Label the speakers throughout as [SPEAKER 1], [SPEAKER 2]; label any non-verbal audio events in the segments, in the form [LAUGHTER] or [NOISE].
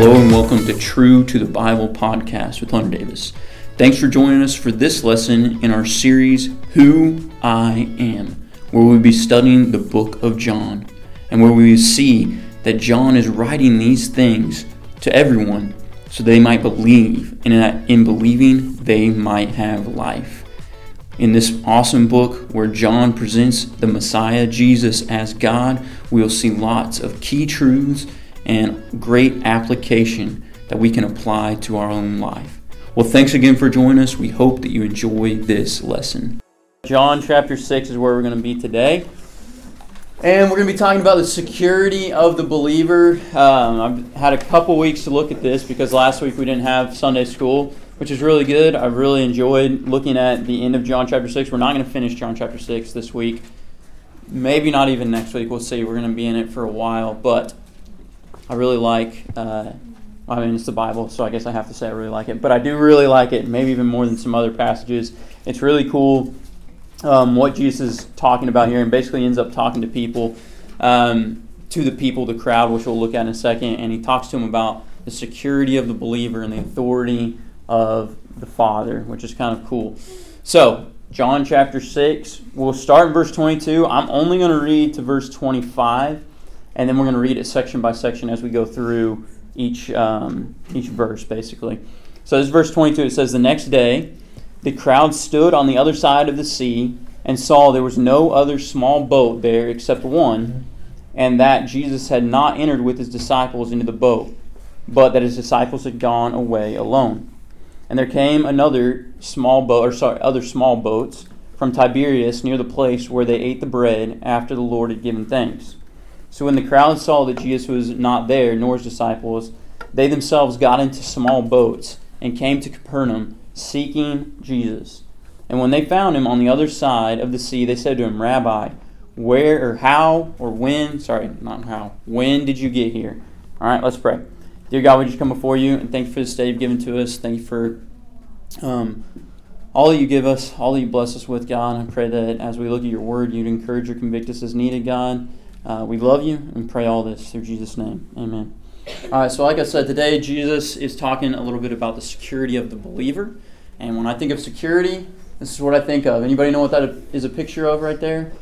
[SPEAKER 1] Hello and welcome to True to the Bible podcast with Hunter Davis. Thanks for joining us for this lesson in our series, Who I Am, where we'll be studying the book of John and where we see that John is writing these things to everyone so they might believe, and that in believing, they might have life. In this awesome book where John presents the Messiah, Jesus, as God, we'll see lots of key truths and great application that we can apply to our own life. Well, thanks again for joining us. We hope that you enjoy this lesson. John chapter 6 is where we're going to be today. And we're going to be talking about the security of the believer. Um, I've had a couple weeks to look at this because last week we didn't have Sunday school, which is really good. I've really enjoyed looking at the end of John chapter 6. We're not going to finish John chapter 6 this week. Maybe not even next week. We'll see. We're going to be in it for a while. But I really like. Uh, I mean, it's the Bible, so I guess I have to say I really like it. But I do really like it, maybe even more than some other passages. It's really cool um, what Jesus is talking about here, and basically ends up talking to people, um, to the people, the crowd, which we'll look at in a second. And he talks to them about the security of the believer and the authority of the Father, which is kind of cool. So, John chapter 6, we'll start in verse 22. I'm only going to read to verse 25 and then we're going to read it section by section as we go through each um, each verse, basically. So this is verse 22. It says, "The next day, the crowd stood on the other side of the sea and saw there was no other small boat there except one, and that Jesus had not entered with his disciples into the boat, but that his disciples had gone away alone. And there came another small boat, or sorry, other small boats." From Tiberias near the place where they ate the bread after the Lord had given thanks. So when the crowd saw that Jesus was not there, nor his disciples, they themselves got into small boats and came to Capernaum, seeking Jesus. And when they found him on the other side of the sea, they said to him, Rabbi, where or how or when, sorry, not how, when did you get here? All right, let's pray. Dear God, we just come before you and thank you for this day you've given to us. Thank you for um, all that you give us, all that you bless us with, God. I pray that as we look at your word, you'd encourage or convict us as needed, God. Uh, we love you and pray all this through Jesus' name. Amen. All right, so like I said, today Jesus is talking a little bit about the security of the believer. And when I think of security, this is what I think of. Anybody know what that is a picture of right there?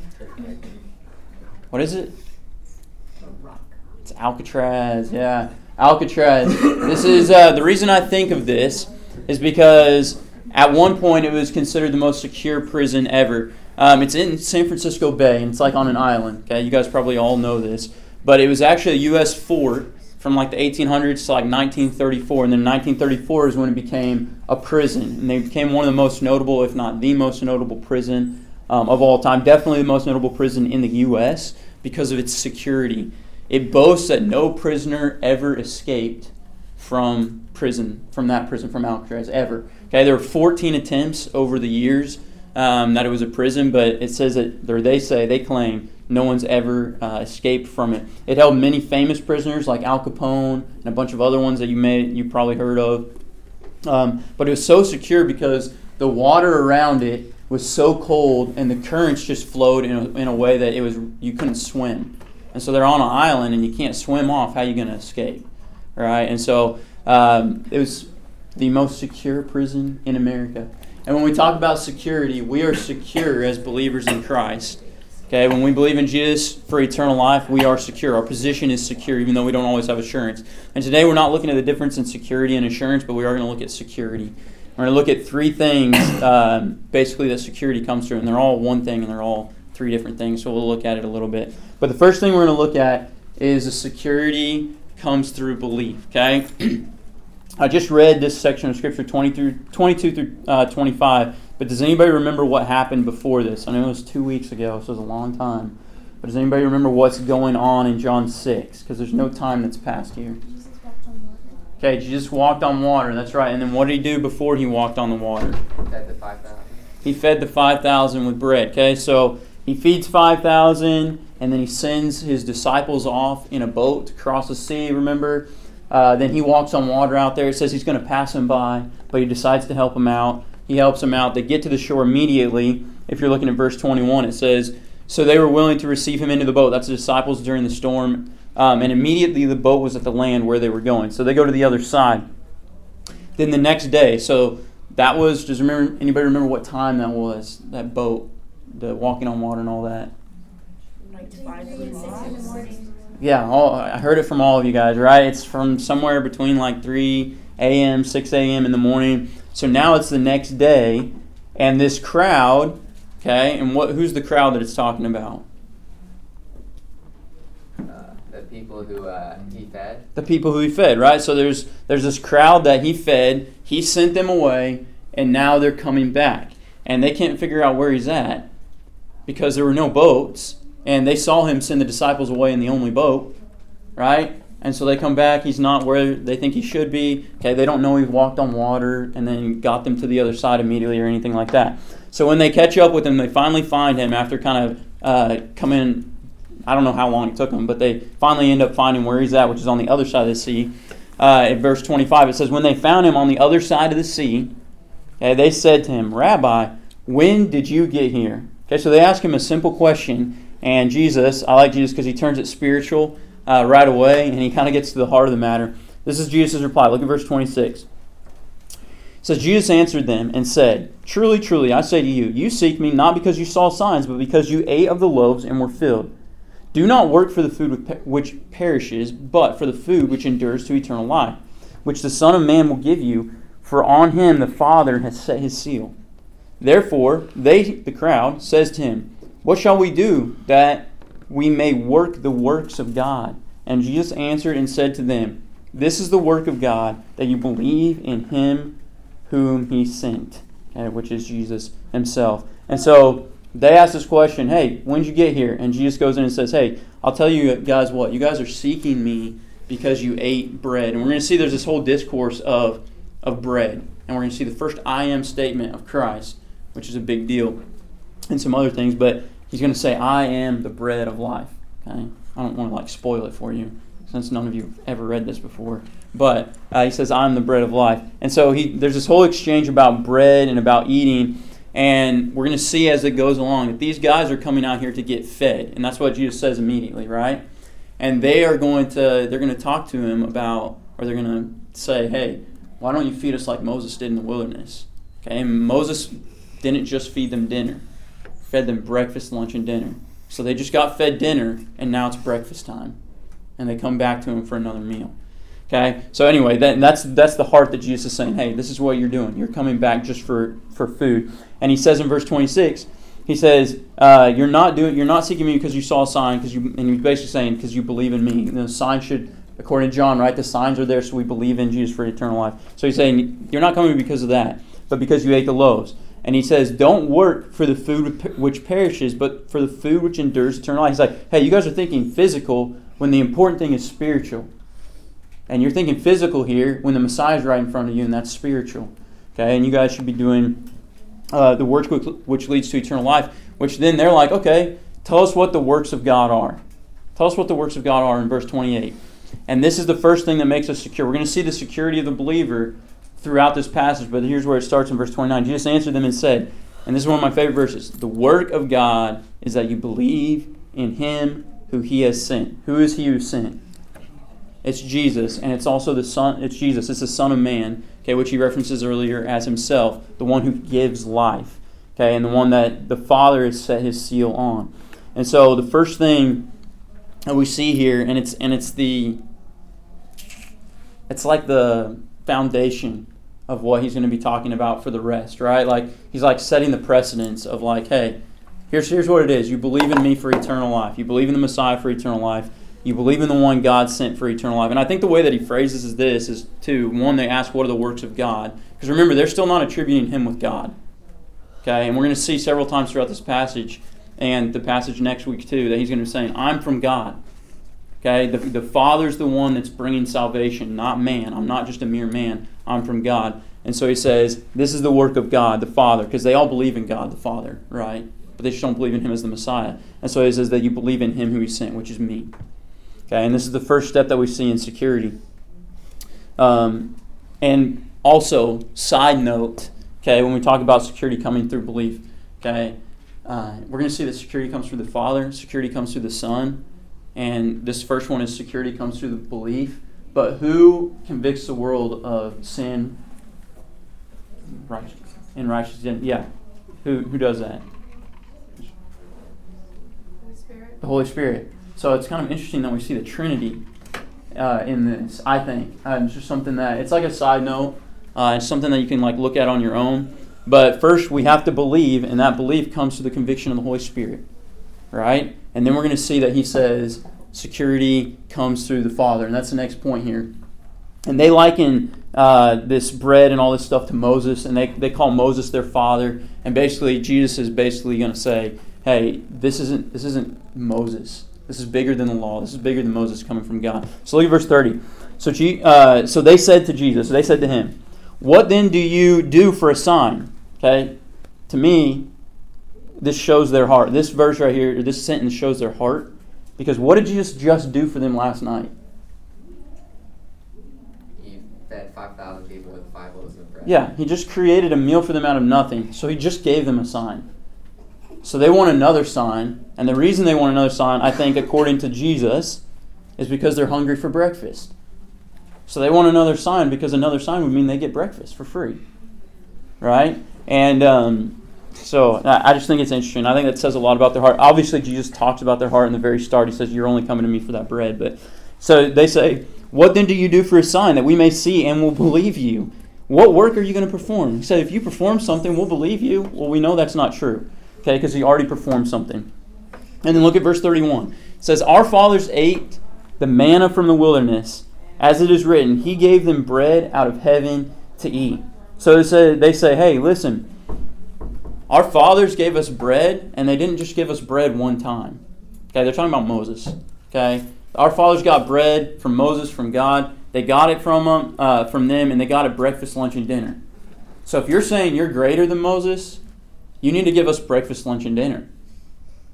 [SPEAKER 1] What is it? It's Alcatraz, yeah. Alcatraz. this is uh, the reason I think of this is because at one point it was considered the most secure prison ever. Um, it's in San Francisco Bay, and it's like on an island. Okay, you guys probably all know this, but it was actually a U.S. fort from like the 1800s to like 1934, and then 1934 is when it became a prison, and they became one of the most notable, if not the most notable prison um, of all time. Definitely the most notable prison in the U.S. because of its security. It boasts that no prisoner ever escaped from prison, from that prison, from Alcatraz, ever. Okay, there were 14 attempts over the years um, that it was a prison, but it says that, or they say, they claim, no one's ever uh, escaped from it. It held many famous prisoners like Al Capone and a bunch of other ones that you may you probably heard of. Um, but it was so secure because the water around it was so cold and the currents just flowed in a, in a way that it was you couldn't swim. And so they're on an island and you can't swim off. How are you going to escape? Right? And so um, it was the most secure prison in America. And when we talk about security, we are secure as believers in Christ. Okay, when we believe in Jesus for eternal life, we are secure. Our position is secure, even though we don't always have assurance. And today we're not looking at the difference in security and assurance, but we are going to look at security. We're going to look at three things, um, basically, that security comes through, and they're all one thing, and they're all three different things. So we'll look at it a little bit. But the first thing we're going to look at is the security comes through belief. Okay. [CLEARS THROAT] I just read this section of Scripture 20 through, 22 through uh, 25, but does anybody remember what happened before this? I know it was two weeks ago, so it was a long time. But does anybody remember what's going on in John 6? Because there's no time that's passed here. Okay, Jesus walked on water, that's right. And then what did he do before he walked on the water?
[SPEAKER 2] Fed the 5,000.
[SPEAKER 1] He fed the 5,000 with bread. Okay, so he feeds 5,000, and then he sends his disciples off in a boat to cross the sea, remember? Uh, then he walks on water out there. It says he's going to pass him by, but he decides to help him out. He helps him out. They get to the shore immediately. If you're looking at verse 21, it says, So they were willing to receive him into the boat. That's the disciples during the storm. Um, and immediately the boat was at the land where they were going. So they go to the other side. Then the next day, so that was, does remember anybody remember what time that was? That boat, the walking on water and all that?
[SPEAKER 2] Like five in the morning.
[SPEAKER 1] Yeah, all, I heard it from all of you guys, right? It's from somewhere between like 3 a.m., 6 a.m. in the morning. So now it's the next day, and this crowd, okay, and what? Who's the crowd that it's talking about?
[SPEAKER 3] Uh, the people who uh, he fed.
[SPEAKER 1] The people who he fed, right? So there's there's this crowd that he fed. He sent them away, and now they're coming back, and they can't figure out where he's at because there were no boats, and they saw him send the disciples away in the only boat, right? And so they come back. He's not where they think he should be. Okay, they don't know he walked on water and then got them to the other side immediately or anything like that. So when they catch up with him, they finally find him after kind of uh, coming. I don't know how long it took them, but they finally end up finding where he's at, which is on the other side of the sea. Uh, in verse 25, it says, When they found him on the other side of the sea, okay, they said to him, Rabbi, when did you get here? Okay, so they ask him a simple question, and Jesus, I like Jesus because he turns it spiritual uh, right away, and he kind of gets to the heart of the matter. This is Jesus' reply. Look at verse 26. It says, Jesus answered them and said, Truly, truly, I say to you, you seek me not because you saw signs, but because you ate of the loaves and were filled. Do not work for the food which perishes, but for the food which endures to eternal life, which the Son of Man will give you, for on him the Father has set his seal. Therefore, they, the crowd, says to him, What shall we do that we may work the works of God? And Jesus answered and said to them, This is the work of God, that you believe in him whom he sent, okay, which is Jesus himself. And so they ask this question, Hey, when did you get here? And Jesus goes in and says, Hey, I'll tell you guys what, you guys are seeking me because you ate bread. And we're going to see there's this whole discourse of, of bread. And we're going to see the first I am statement of Christ, which is a big deal, and some other things. But he's going to say, I am the bread of life. Okay? I don't want to like spoil it for you since none of you have ever read this before. But uh, he says, I'm the bread of life. And so he, there's this whole exchange about bread and about eating. And we're going to see as it goes along that these guys are coming out here to get fed. And that's what Jesus says immediately, right? And they are going to, they're going to talk to him about, or they're going to say, hey, why don't you feed us like Moses did in the wilderness? Okay, and Moses didn't just feed them dinner, fed them breakfast, lunch, and dinner. So they just got fed dinner, and now it's breakfast time. And they come back to him for another meal. Okay, so anyway, that, that's that's the heart that Jesus is saying. Hey, this is what you're doing. You're coming back just for for food. And he says in verse 26, he says, uh, "You're not doing. You're not seeking me because you saw a sign. Because you and he's basically saying because you believe in me. The sign should, according to John, right? The signs are there so we believe in Jesus for eternal life. So he's saying you're not coming because of that, but because you ate the loaves. And he says, Don't work for the food which perishes, but for the food which endures eternal life. He's like, Hey, you guys are thinking physical when the important thing is spiritual. And you're thinking physical here when the Messiah is right in front of you, and that's spiritual. Okay, and you guys should be doing uh, the work which leads to eternal life, which then they're like, okay, tell us what the works of God are. Tell us what the works of God are in verse 28. And this is the first thing that makes us secure. We're going to see the security of the believer throughout this passage, but here's where it starts in verse 29. Jesus answered them and said, and this is one of my favorite verses The work of God is that you believe in him who he has sent. Who is he who sent? It's Jesus, and it's also the Son, it's Jesus, it's the Son of Man, okay, which he references earlier as himself, the one who gives life, okay, and the one that the Father has set his seal on. And so the first thing that we see here, and it's and it's the it's like the foundation of what he's going to be talking about for the rest, right? Like he's like setting the precedence of like, hey, here's here's what it is. You believe in me for eternal life. You believe in the Messiah for eternal life. You believe in the one God sent for eternal life. And I think the way that he phrases is this is to one, they ask what are the works of God? Because remember, they're still not attributing him with God. Okay, and we're going to see several times throughout this passage and the passage next week too that he's going to be saying, I'm from God. Okay, the, the Father's the one that's bringing salvation, not man. I'm not just a mere man, I'm from God. And so he says, This is the work of God, the Father, because they all believe in God, the Father, right? But they just don't believe in him as the Messiah. And so he says that you believe in him who he sent, which is me. Okay, and this is the first step that we see in security. Um, and also, side note, okay, when we talk about security coming through belief, okay, uh, we're going to see that security comes through the Father, security comes through the Son, And this first one is security comes through the belief. But who convicts the world of sin, righteous, and righteousness? Yeah. Who, who does that?
[SPEAKER 2] Holy Spirit.
[SPEAKER 1] The Holy Spirit. So it's kind of interesting that we see the Trinity uh, in this. I think uh, it's just something that it's like a side note. Uh, it's something that you can like look at on your own. But first, we have to believe, and that belief comes through the conviction of the Holy Spirit, right? And then we're going to see that he says security comes through the Father, and that's the next point here. And they liken uh, this bread and all this stuff to Moses, and they, they call Moses their father. And basically, Jesus is basically going to say, "Hey, this isn't this isn't Moses. This is bigger than the law. This is bigger than Moses coming from God." So look at verse thirty. So, uh, so they said to Jesus, they said to him, "What then do you do for a sign?" Okay, to me, this shows their heart. This verse right here, this sentence shows their heart, because what did Jesus just do for them last night?
[SPEAKER 3] He fed 5,000 people with five loaves of bread.
[SPEAKER 1] Yeah, he just created a meal for them out of nothing. So he just gave them a sign. So they want another sign. And the reason they want another sign, I think, according to Jesus, is because they're hungry for breakfast. So they want another sign because another sign would mean they get breakfast for free. Right? And um, so I just think it's interesting. I think that says a lot about their heart. Obviously, Jesus talks about their heart in the very start. He says, You're only coming to me for that bread. But so they say, What then do you do for a sign that we may see and will believe you? What work are you going to perform? He said, If you perform something, we'll believe you. Well, we know that's not true. Okay, because he already performed something. And then look at verse 31. It says, Our fathers ate the manna from the wilderness. As it is written, He gave them bread out of heaven to eat. So they say, they say, hey, listen, our fathers gave us bread, and they didn't just give us bread one time. Okay, they're talking about Moses. Okay, our fathers got bread from Moses, from God. They got it from them, uh, from them, and they got it breakfast, lunch, and dinner. So if you're saying you're greater than Moses, you need to give us breakfast, lunch, and dinner.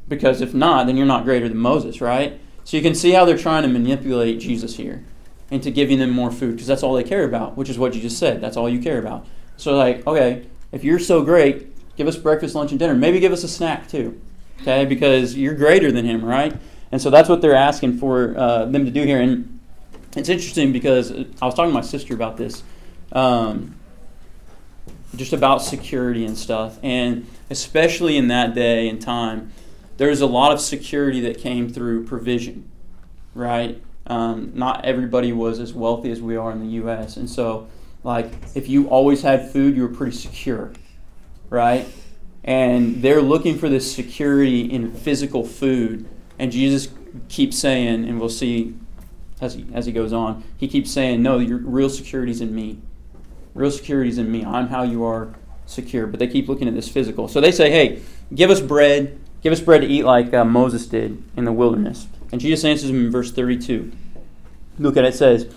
[SPEAKER 1] Because if not, then you're not greater than Moses, right? So you can see how they're trying to manipulate Jesus here into giving them more food because that's all they care about, which is what you just said. That's all you care about. So, like, okay, if you're so great, give us breakfast, lunch, and dinner. Maybe give us a snack too, okay? Because you're greater than him, right? And so that's what they're asking for uh, them to do here. And it's interesting because I was talking to my sister about this, um, just about security and stuff. And especially in that day and time, there's a lot of security that came through provision, right? Um, not everybody was as wealthy as we are in the U.S. And so, like, if you always had food, you were pretty secure, right? And they're looking for this security in physical food. And Jesus keeps saying, and we'll see as he, as he goes on, he keeps saying, No, your real security is in me. Real security is in me. I'm how you are secure. But they keep looking at this physical. So they say, Hey, give us bread. Give us bread to eat like uh, Moses did in the wilderness. And Jesus answers them in verse 32. Look at it, it says,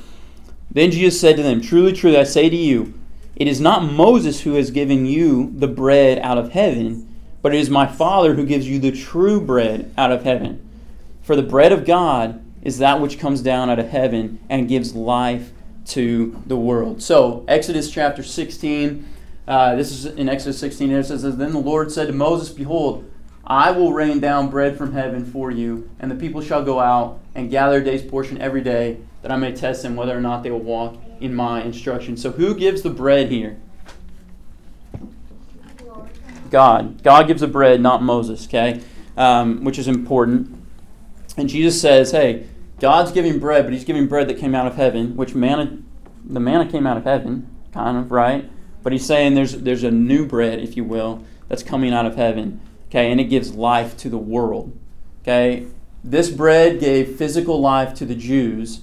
[SPEAKER 1] Then Jesus said to them, Truly, truly, I say to you, it is not Moses who has given you the bread out of heaven, but it is my Father who gives you the true bread out of heaven. For the bread of God is that which comes down out of heaven and gives life to the world. So, Exodus chapter 16, uh, this is in Exodus 16, it says, Then the Lord said to Moses, Behold, I will rain down bread from heaven for you, and the people shall go out and gather a day's portion every day, that I may test them whether or not they will walk in my instruction. So, who gives the bread here? God. God gives the bread, not Moses, okay? Um, which is important. And Jesus says, hey, God's giving bread, but he's giving bread that came out of heaven, which manna, the manna came out of heaven, kind of, right? But he's saying there's, there's a new bread, if you will, that's coming out of heaven. Okay, and it gives life to the world. Okay, this bread gave physical life to the Jews,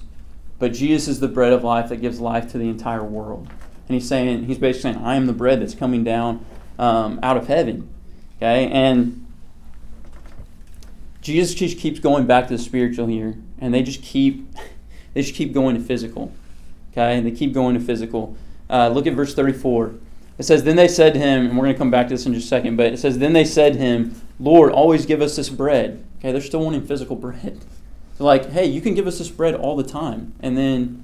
[SPEAKER 1] but Jesus is the bread of life that gives life to the entire world. And he's saying, he's basically saying, I am the bread that's coming down um, out of heaven. Okay, and Jesus just keeps going back to the spiritual here, and they just keep, [LAUGHS] they just keep going to physical. Okay, and they keep going to physical. Uh, look at verse 34. It says, Then they said to him, and we're going to come back to this in just a second, but it says, Then they said to him, Lord, always give us this bread. Okay, they're still wanting physical [LAUGHS] bread. Like, hey, you can give us this bread all the time. And then,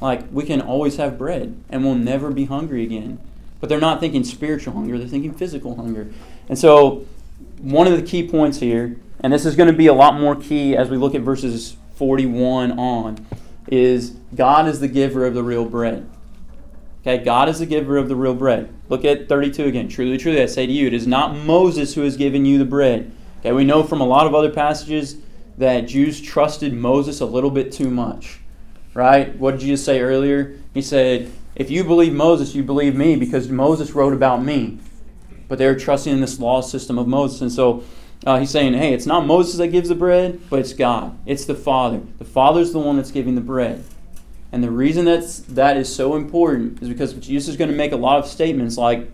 [SPEAKER 1] like, we can always have bread and we'll never be hungry again. But they're not thinking spiritual hunger, they're thinking physical hunger. And so, one of the key points here and this is going to be a lot more key as we look at verses 41 on, is God is the giver of the real bread. Okay, God is the giver of the real bread. Look at 32 again. Truly, truly, I say to you, it is not Moses who has given you the bread. Okay, we know from a lot of other passages that Jews trusted Moses a little bit too much. Right? What did Jesus say earlier? He said, If you believe Moses, you believe me because Moses wrote about me. But they're trusting in this law system of Moses. And so uh, he's saying, hey, it's not Moses that gives the bread, but it's God. It's the Father. The Father's the one that's giving the bread. And the reason that's, that is so important is because Jesus is going to make a lot of statements like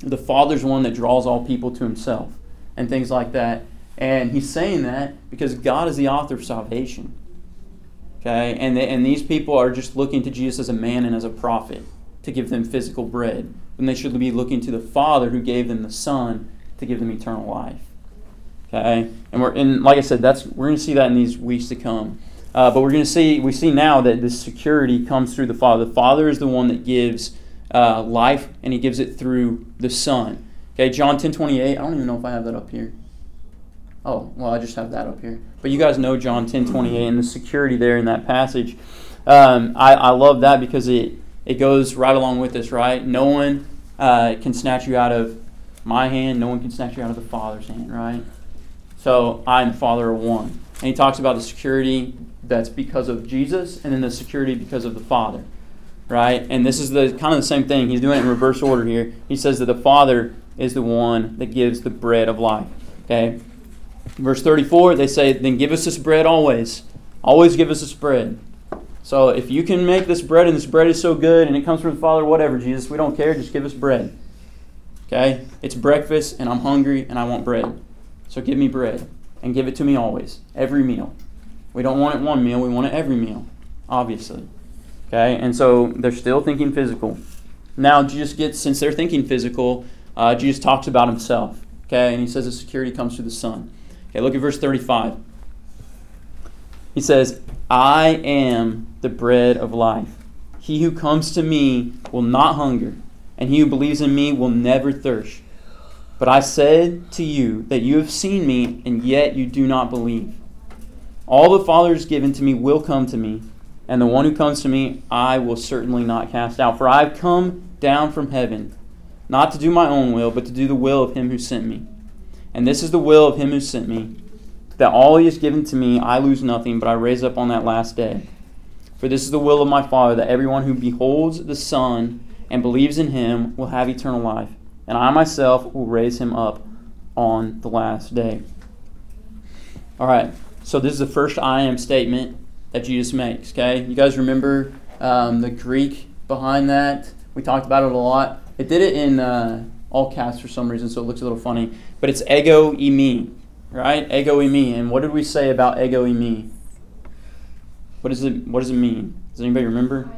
[SPEAKER 1] the Father's one that draws all people to himself and things like that. And he's saying that because God is the author of salvation. Okay? And, they, and these people are just looking to Jesus as a man and as a prophet to give them physical bread. When they should be looking to the Father who gave them the Son to give them eternal life. Okay? And we're and like I said, that's we're going to see that in these weeks to come. Uh, but we're going to see we see now that this security comes through the Father. The Father is the one that gives uh, life, and He gives it through the Son. Okay, John ten twenty eight. I don't even know if I have that up here. Oh, well, I just have that up here. But you guys know John ten twenty eight and the security there in that passage. Um, I, I love that because it it goes right along with this. Right, no one uh, can snatch you out of my hand. No one can snatch you out of the Father's hand. Right. So I and the Father are one. And he talks about the security that's because of Jesus, and then the security because of the Father. Right? And this is the kind of the same thing. He's doing it in reverse order here. He says that the Father is the one that gives the bread of life. Okay? Verse 34, they say, Then give us this bread always. Always give us this bread. So if you can make this bread and this bread is so good and it comes from the Father, whatever, Jesus, we don't care. Just give us bread. Okay? It's breakfast and I'm hungry and I want bread. So give me bread and give it to me always, every meal. We don't want it one meal, we want it every meal, obviously. Okay, and so they're still thinking physical. Now, Jesus gets, since they're thinking physical, uh, Jesus talks about himself. Okay, and he says the security comes through the Son. Okay, look at verse 35. He says, I am the bread of life. He who comes to me will not hunger, and he who believes in me will never thirst. But I said to you that you have seen me, and yet you do not believe. All the Father has given to me will come to me, and the one who comes to me I will certainly not cast out. For I have come down from heaven, not to do my own will, but to do the will of him who sent me. And this is the will of him who sent me, that all he has given to me I lose nothing, but I raise up on that last day. For this is the will of my Father, that everyone who beholds the Son and believes in him will have eternal life and I myself will raise him up on the last day. All right, so this is the first I am statement that Jesus makes, okay? You guys remember um, the Greek behind that? We talked about it a lot. It did it in uh, all caps for some reason, so it looks a little funny. But it's ego e me, right? Ego e me. And what did we say about ego eimi? What does it What does it mean? Does anybody remember?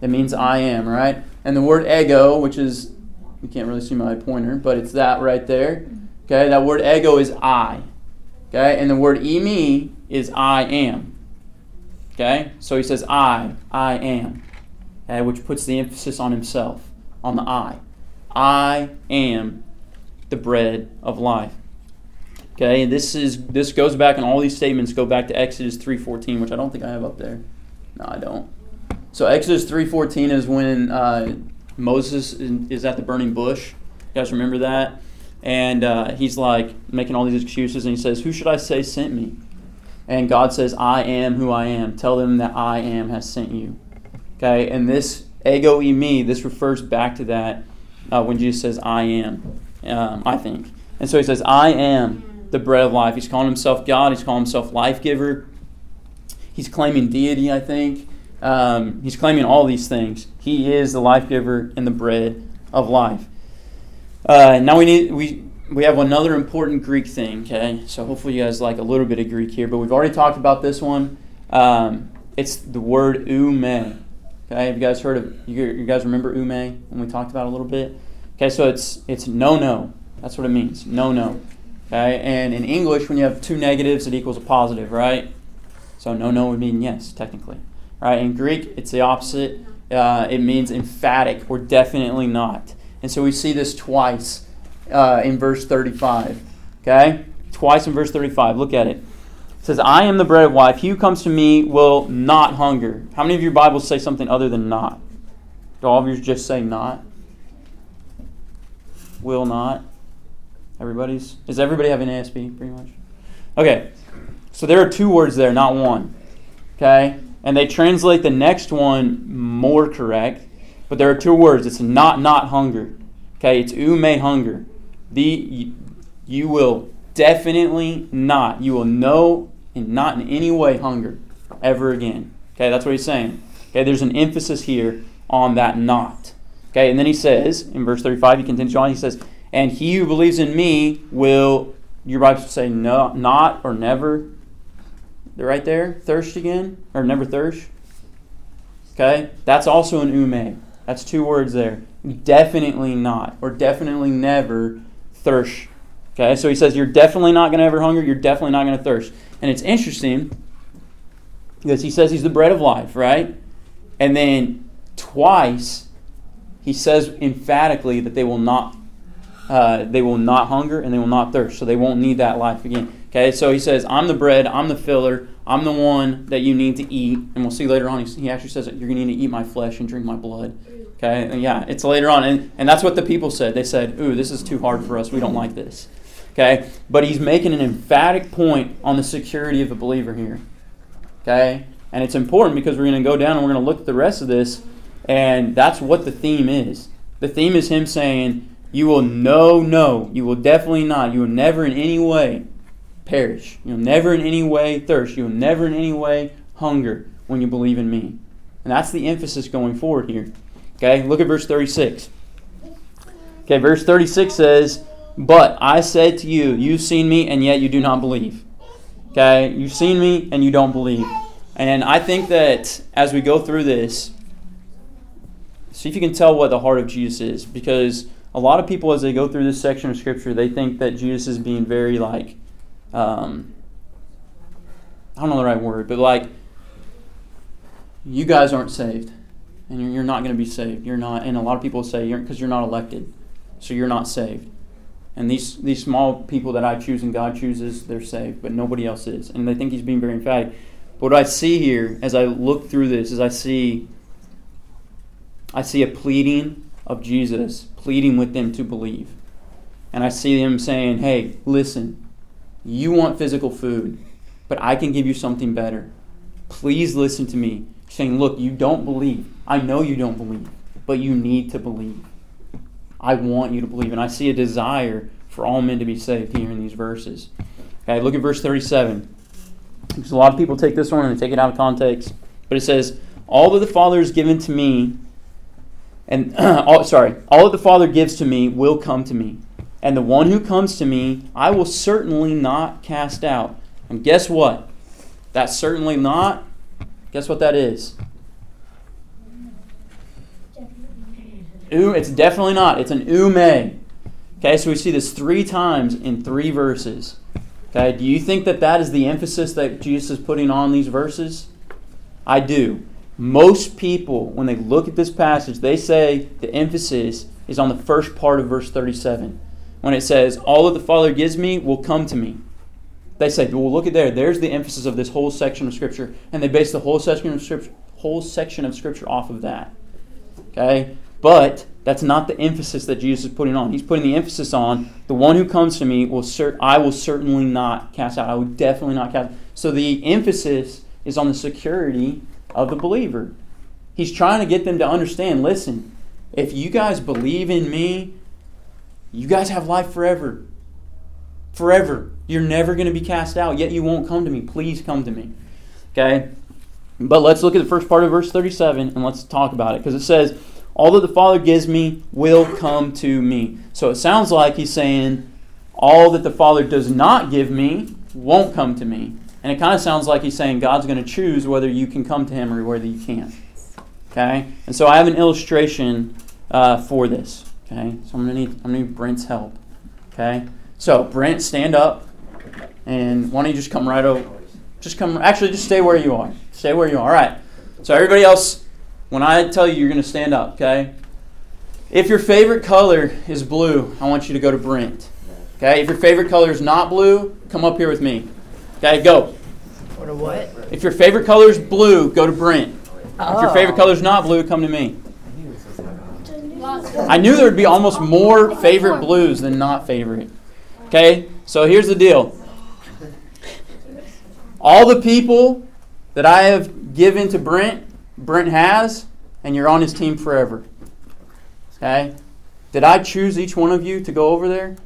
[SPEAKER 1] It means I am, right? And the word ego, which is you can't really see my pointer, but it's that right there. Okay, that word ego is I. Okay, and the word e me is I am. Okay, so he says I, I am, okay, which puts the emphasis on himself, on the I. I am the bread of life. Okay, and this is this goes back, and all these statements go back to Exodus three fourteen, which I don't think I have up there. No, I don't. So Exodus three fourteen is when uh, Moses is at the burning bush. You guys remember that? And uh, he's like making all these excuses, and he says, Who should I say sent me? And God says, I am who I am. Tell them that I am has sent you. Okay, and this ego e me. this refers back to that uh, when Jesus says, I am, um, I think. And so he says, I am the bread of life. He's calling himself God, he's calling himself life giver. He's claiming deity, I think. Um, he's claiming all these things. He is the life giver and the bread of life. Uh, now we need we we have another important Greek thing. Okay, so hopefully you guys like a little bit of Greek here, but we've already talked about this one. Um, it's the word ou me. Okay, have you guys heard of you, you guys remember ou me when we talked about a little bit? Okay, so it's it's no no. That's what it means. No no. Okay, and in English, when you have two negatives, it equals a positive, right? So no no would mean yes, technically. Right? In Greek, it's the opposite. Uh, it means emphatic or definitely not. And so we see this twice uh, in verse 35. Okay? twice in verse 35. Look at it. It says, I am the bread of life. He who comes to me will not hunger. How many of your Bibles say something other than not? Do all of yours just say not? Will not? Everybody's? Does everybody have an NASB pretty much? Okay. So there are two words there, not one. Okay? And they translate the next one more correct. But there are two words. It's not not hunger. Okay? It's ou me hunger. The you will definitely not. You will know and not in any way hunger ever again. Okay, that's what he's saying. Okay, there's an emphasis here on that not. Okay, and then he says in verse 35, he continues on, he says, And he who believes in me will, your Bible say no, not or never. They're right there, thirst again, or never thirst. Okay, that's also an ou me. That's two words there. Definitely not, or definitely never thirst. Okay, so he says you're definitely not going to ever hunger, you're definitely not going to thirst. And it's interesting because he says he's the bread of life, right? And then twice he says emphatically that they will not uh, they will not hunger and they will not thirst, so they won't need that life again. Okay, so he says, "I'm the bread, I'm the filler, I'm the one that you need to eat." And we'll see later on. He, actually says that you're going to need to eat my flesh and drink my blood. Okay, and yeah, it's later on, and and that's what the people said. They said, "Ooh, this is too hard for us. We don't like this." Okay, but he's making an emphatic point on the security of a believer here. Okay, and it's important because we're going to go down and we're going to look at the rest of this and that's what the theme is. The theme is him saying, You will no, no, you will definitely not, you will never in any way perish. You'll never in any way thirst. You'll never in any way hunger when you believe in me. And that's the emphasis going forward here. Okay, look at verse 36. Okay, verse 36 says, But I said to you, You've seen me, and yet you do not believe. Okay, you've seen me, and you don't believe. And I think that as we go through this, see if you can tell what the heart of Jesus is. Because a lot of people, as they go through this section of Scripture, they think that Jesus is being very, like, um, I don't know the right word, but like, you guys aren't saved. And you're, not going to be saved. You're not. And a lot of people say, because you're, you're not elected, so you're not saved. And these, these small people that I choose and God chooses, they're saved, but nobody else is. And they think he's being very emphatic. But what I see here as I look through this is I see I see a pleading of Jesus, pleading with them to believe. And I see him saying, hey, listen, you want physical food, but I can give you something better. Please listen to me. Saying, look, you don't believe. I know you don't believe, but you need to believe. I want you to believe. And I see a desire for all men to be saved here in these verses. Okay, look at verse 37. Because a lot of people take this one and they take it out of context. But it says, All that the Father has given to me and [CLEARS THROAT] all, sorry, all that the Father gives to me will come to me. And the one who comes to me, I will certainly not cast out. And guess what? That's certainly not. Guess what that is? Ooh, It's definitely not. It's an ou me. Okay, so we see this three times in three verses. Okay, do you think that that is the emphasis that Jesus is putting on these verses? I do. Most people, when they look at this passage, they say the emphasis is on the first part of verse 37. When it says, All that the Father gives me will come to me. They say, Well, look at there. There's the emphasis of this whole section of Scripture. And they base the whole section of Scripture, whole section of Scripture off of that. Okay? But that's not the emphasis that Jesus is putting on. He's putting the emphasis on the one who comes to me will cer- I will certainly not cast out. I will definitely not cast. So the emphasis is on the security of the believer. He's trying to get them to understand listen, if you guys believe in me, you guys have life forever. Forever. You're never going to be cast out, yet you won't come to me. Please come to me. Okay? But let's look at the first part of verse 37 and let's talk about it because it says, All that the Father gives me will come to me. So it sounds like he's saying, All that the Father does not give me won't come to me. And it kind of sounds like he's saying God's going to choose whether you can come to him or whether you can't. Okay? And so I have an illustration uh, for this. Okay? So I'm going to need I'm going to need Brent's help. Okay? So Brent, stand up, and why don't you just come right over? Just come. Actually, just stay where you are. Stay where you are. All right. So everybody else, when I tell you, you're going to stand up. Okay? If your favorite color is blue, I want you to go to Brent. Okay, if your favorite color is not blue, come up here with me. Okay, go.
[SPEAKER 4] What a what?
[SPEAKER 1] If your favorite color is blue, go to Brent. If your favorite
[SPEAKER 4] Oh.
[SPEAKER 1] color is not blue, come to me. I knew there would be almost more favorite blues than not favorite. Okay, so here's the deal. All the people that I have given to Brent, Brent has, and you're on his team forever. Okay? Did I choose each one of you to go over there?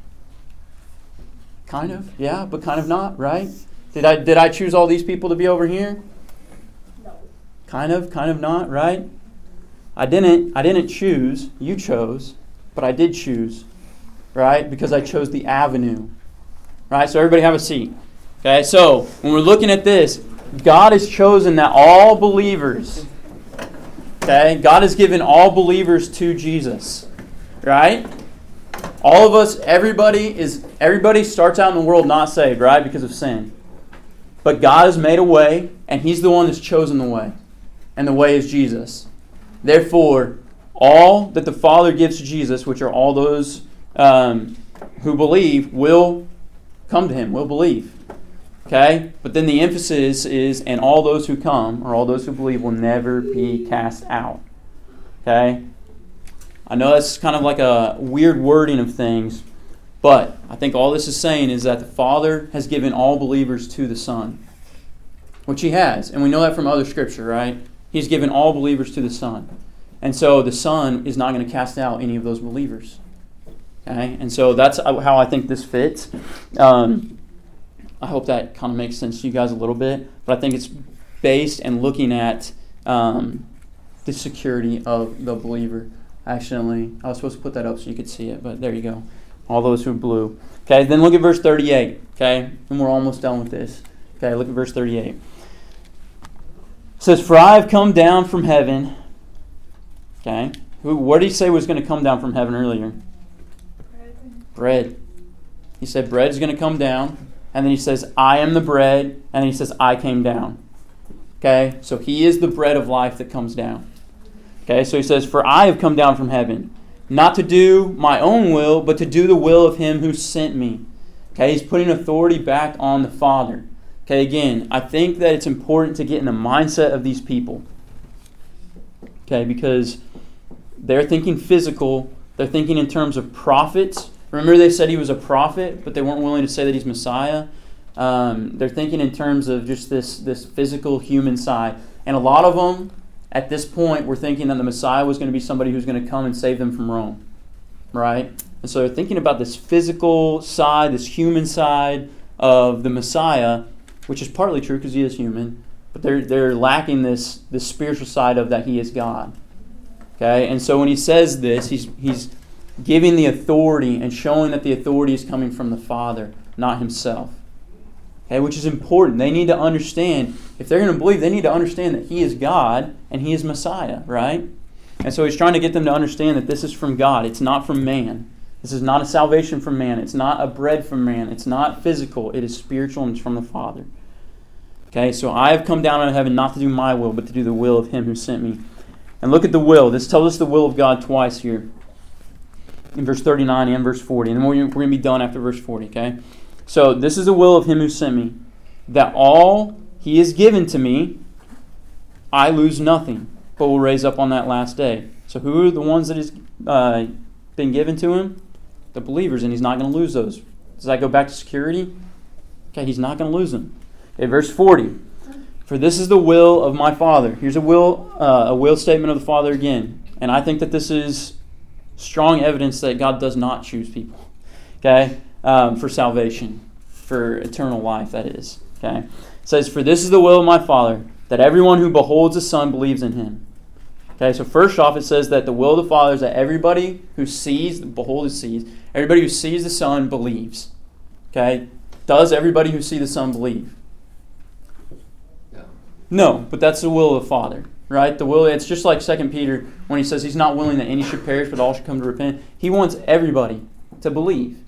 [SPEAKER 1] Kind of, yeah, but kind of not, right? Did I did I choose all these people to be over here?
[SPEAKER 2] No.
[SPEAKER 1] Kind of, kind of not, right? I didn't I didn't choose, you chose, but I did choose. Right? Because I chose the avenue. Right? So everybody have a seat. Okay? So, when we're looking at this, God has chosen that all believers Okay? God has given all believers to Jesus. Right? All of us, everybody is everybody starts out in the world not saved, right? Because of sin. But God has made a way, and He's the one that's chosen the way. And the way is Jesus. Therefore, all that the Father gives to Jesus, which are all those um, who believe, will come to Him, will believe. Okay? But then the emphasis is, and all those who come, or all those who believe, will never be cast out. Okay? I know that's kind of like a weird wording of things, but I think all this is saying is that the Father has given all believers to the Son, which He has. And we know that from other scripture, right? He's given all believers to the Son. And so the Son is not going to cast out any of those believers. Okay? And so that's how I think this fits. Um, I hope that kind of makes sense to you guys a little bit, but I think it's based and looking at um, the security of the believer. Accidentally, I was supposed to put that up so you could see it, but there you go. All those who are blue. Okay, then look at verse 38. Okay, and we're almost done with this. Okay, look at verse 38. It says, For I have come down from heaven. Okay, who, what did he say was going to come down from heaven earlier? Bread. He said, Bread is going to come down. And then he says, I am the bread. And then he says, I came down. Okay, so he is the bread of life that comes down. Okay, so he says, For I have come down from heaven, not to do my own will, but to do the will of him who sent me. Okay, he's putting authority back on the Father. Okay, again, I think that it's important to get in the mindset of these people. Okay, because they're thinking physical, they're thinking in terms of prophets. Remember, they said he was a prophet, but they weren't willing to say that he's Messiah. Um, they're thinking in terms of just this, this physical human side. And a lot of them, at this point, were thinking that the Messiah was going to be somebody who's going to come and save them from Rome. Right? And so they're thinking about this physical side, this human side of the Messiah, which is partly true because he is human, but they're, they're lacking this, this spiritual side of that he is God. Okay? And so when he says this, he's, he's giving the authority and showing that the authority is coming from the Father, not himself. Okay, which is important. They need to understand, if they're going to believe, they need to understand that He is God and He is Messiah, right? And so He's trying to get them to understand that this is from God. It's not from man. This is not a salvation from man. It's not a bread from man. It's not physical. It is spiritual and it's from the Father. Okay, so I have come down out of heaven not to do my will, but to do the will of Him who sent me. And look at the will. This tells us the will of God twice here in verse 39 and verse 40. And we're, we're going to be done after verse 40, okay? So this is the will of him who sent me, that all he is given to me, I lose nothing, but will raise up on that last day. So who are the ones that has uh, been given to him? The believers, and he's not going to lose those. Does that go back to security? Okay, he's not going to lose them. Okay, verse 40. For this is the will of my Father. Here's a will, uh, a will statement of the Father again. And I think that this is strong evidence that God does not choose people. Okay? Um, for salvation, for eternal life, that is. Okay? It says, For this is the will of my Father, that everyone who beholds the Son believes in him. Okay, so first off, it says that the will of the Father is that everybody who sees, behold, sees, everybody who sees the Son believes. Okay? Does everybody who sees the Son believe?
[SPEAKER 3] No.
[SPEAKER 1] No, but that's the will of the Father, right? The will. It's just like Second Peter when he says he's not willing that any should perish, but all should come to repent. He wants everybody to believe.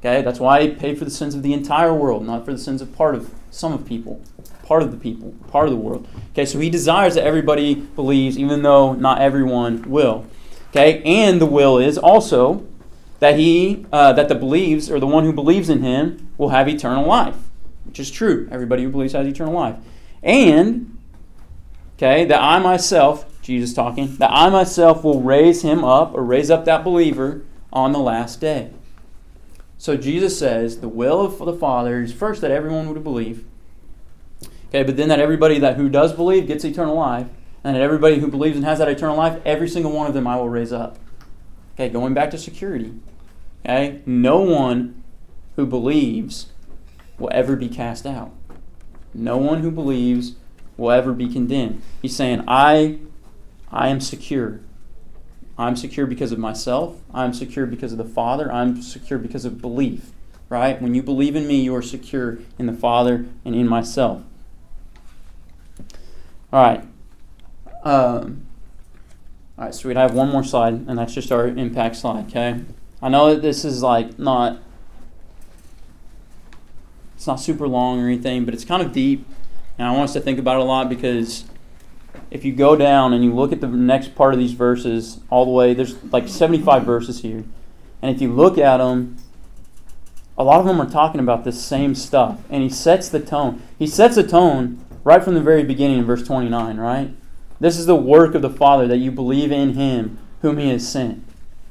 [SPEAKER 1] Okay, that's why he paid for the sins of the entire world, not for the sins of part of some of people, part of the people, part of the world. Okay, so he desires that everybody believes, even though not everyone will. Okay, and the will is also that he uh, that the believes or the one who believes in him will have eternal life, which is true. Everybody who believes has eternal life, and okay, that I myself, Jesus talking, that I myself will raise him up or raise up that believer on the last day. So Jesus says the will of the Father is first that everyone would believe. Okay, but then that everybody that who does believe gets eternal life, and that everybody who believes and has that eternal life, every single one of them I will raise up. Okay, going back to security. Okay, no one who believes will ever be cast out. No one who believes will ever be condemned. He's saying, I I am secure. I'm secure because of myself. I'm secure because of the Father. I'm secure because of belief. Right? When you believe in me, you are secure in the Father and in myself. All right. Um, all right, so we have one more slide, and that's just our impact slide, okay? I know that this is like not it's not super long or anything, but it's kind of deep, and I want us to think about it a lot because if you go down and you look at the next part of these verses all the way, there's like 75 verses here, and if you look at them, a lot of them are talking about this same stuff, and he sets the tone. He sets a tone right from the very beginning in verse 29, right? This is the work of the Father that you believe in Him whom He has sent.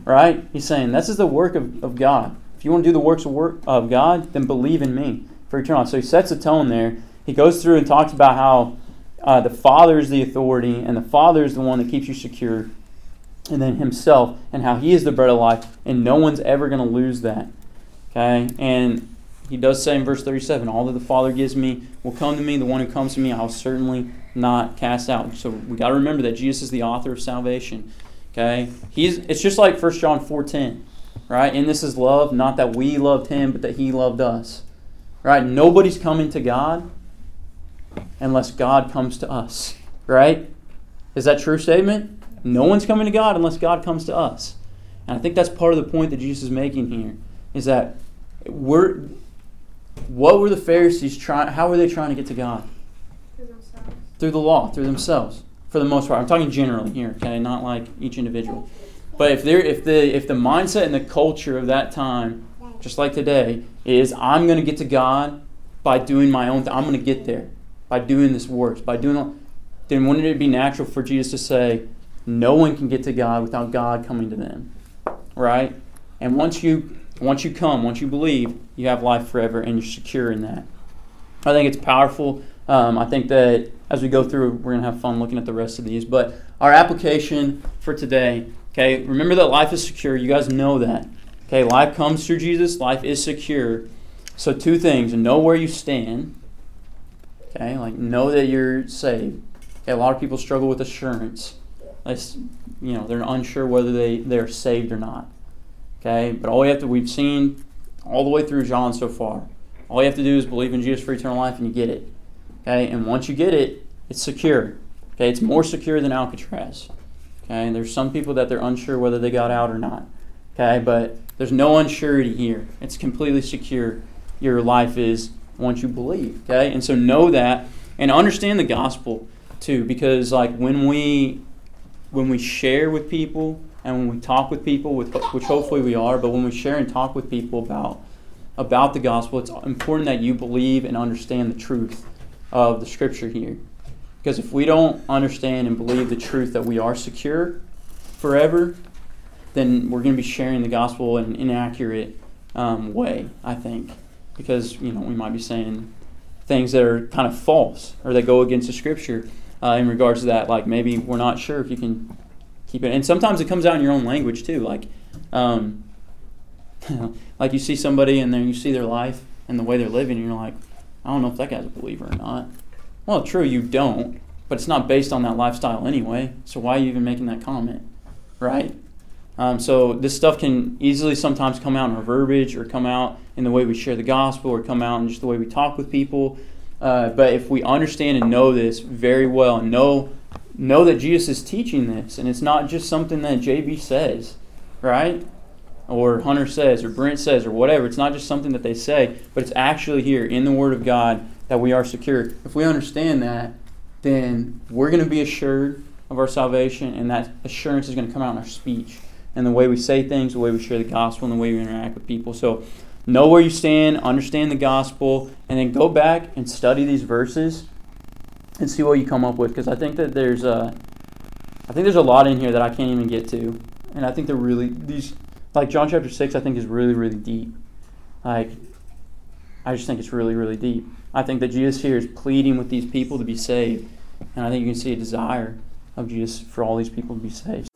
[SPEAKER 1] Right? He's saying, This is the work of, of God. If you want to do the works of, work of God, then believe in me for eternal life. So he sets a tone there. He goes through and talks about how uh, the Father is the authority and the Father is the one that keeps you secure. And then Himself and how He is the bread of life, and no one's ever going to lose that. Okay? And he does say in verse 37 all that the father gives me will come to me the one who comes to me i'll certainly not cast out so we got to remember that jesus is the author of salvation okay he's it's just like 1 john 4.10 right and this is love not that we loved him but that he loved us right nobody's coming to god unless god comes to us right is that true statement no one's coming to god unless god comes to us and i think that's part of the point that jesus is making here is that we're what were the Pharisees trying? How were they trying to get to God?
[SPEAKER 2] Through themselves.
[SPEAKER 1] Through the law, through themselves, for the most part. I'm talking generally here, okay, not like each individual. But if they're if the if the mindset and the culture of that time, just like today, is I'm going to get to God by doing my own. thing, I'm going to get there by doing this works, by doing. all, Then wouldn't it be natural for Jesus to say, "No one can get to God without God coming to them," right? And once you once you come, once you believe, you have life forever and you're secure in that. I think it's powerful. Um, I think that as we go through, we're going to have fun looking at the rest of these. But our application for today, okay, remember that life is secure. You guys know that. Okay, life comes through Jesus, life is secure. So, two things know where you stand. Okay, like know that you're saved. Okay, a lot of people struggle with assurance. Like, you know, they're unsure whether they, they're saved or not. Okay, but all we have to, we've seen all the way through John so far. All you have to do is believe in Jesus for eternal life and you get it. Okay, and once you get it, it's secure. Okay, it's more secure than Alcatraz. Okay, and there's some people that they're unsure whether they got out or not. Okay, but there's no unsurety here. It's completely secure. Your life is once you believe. Okay, and so know that and understand the gospel too, because like when we when we share with people and when we talk with people, with, which hopefully we are, but when we share and talk with people about about the gospel, it's important that you believe and understand the truth of the scripture here. Because if we don't understand and believe the truth that we are secure forever, then we're going to be sharing the gospel in an inaccurate um, way, I think. Because, you know, we might be saying things that are kind of false or that go against the scripture uh, in regards to that. Like maybe we're not sure if you can keep it. And sometimes it comes out in your own language too. Like, um, [LAUGHS] like you see somebody and then you see their life and the way they're living, and you're like, I don't know if that guy's a believer or not. Well, true, you don't, but it's not based on that lifestyle anyway. So why are you even making that comment, right? Um, so this stuff can easily sometimes come out in verbiage, or come out in the way we share the gospel, or come out in just the way we talk with people. Uh, but if we understand and know this very well, and know know that Jesus is teaching this, and it's not just something that JB says, right? Or Hunter says, or Brent says, or whatever. It's not just something that they say, but it's actually here in the Word of God that we are secure. If we understand that, then we're going to be assured of our salvation, and that assurance is going to come out in our speech. and the way we say things, the way we share the gospel, and the way we interact with people. So know where you stand, understand the gospel, and then go back and study these verses and see what you come up with. Because I think that there's a, I think there's a lot in here that I can't even get to, and I think they're really these like John chapter six. I think is really really deep. Like I just think it's really really deep. I think that Jesus here is pleading with these people to be saved, and I think you can see a desire of Jesus for all these people to be saved.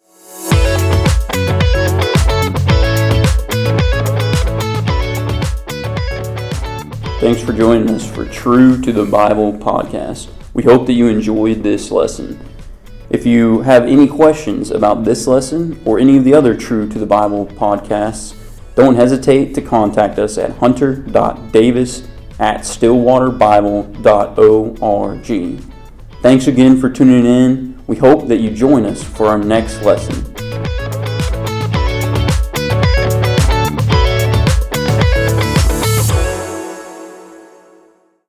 [SPEAKER 1] Thanks for joining us for True to the Bible podcast. We hope that you enjoyed this lesson. If you have any questions about this lesson or any of the other True to the Bible podcasts, don't hesitate to contact us at hunter.davis at stillwaterbible.org. Thanks again for tuning in. We hope that you join us for our next lesson.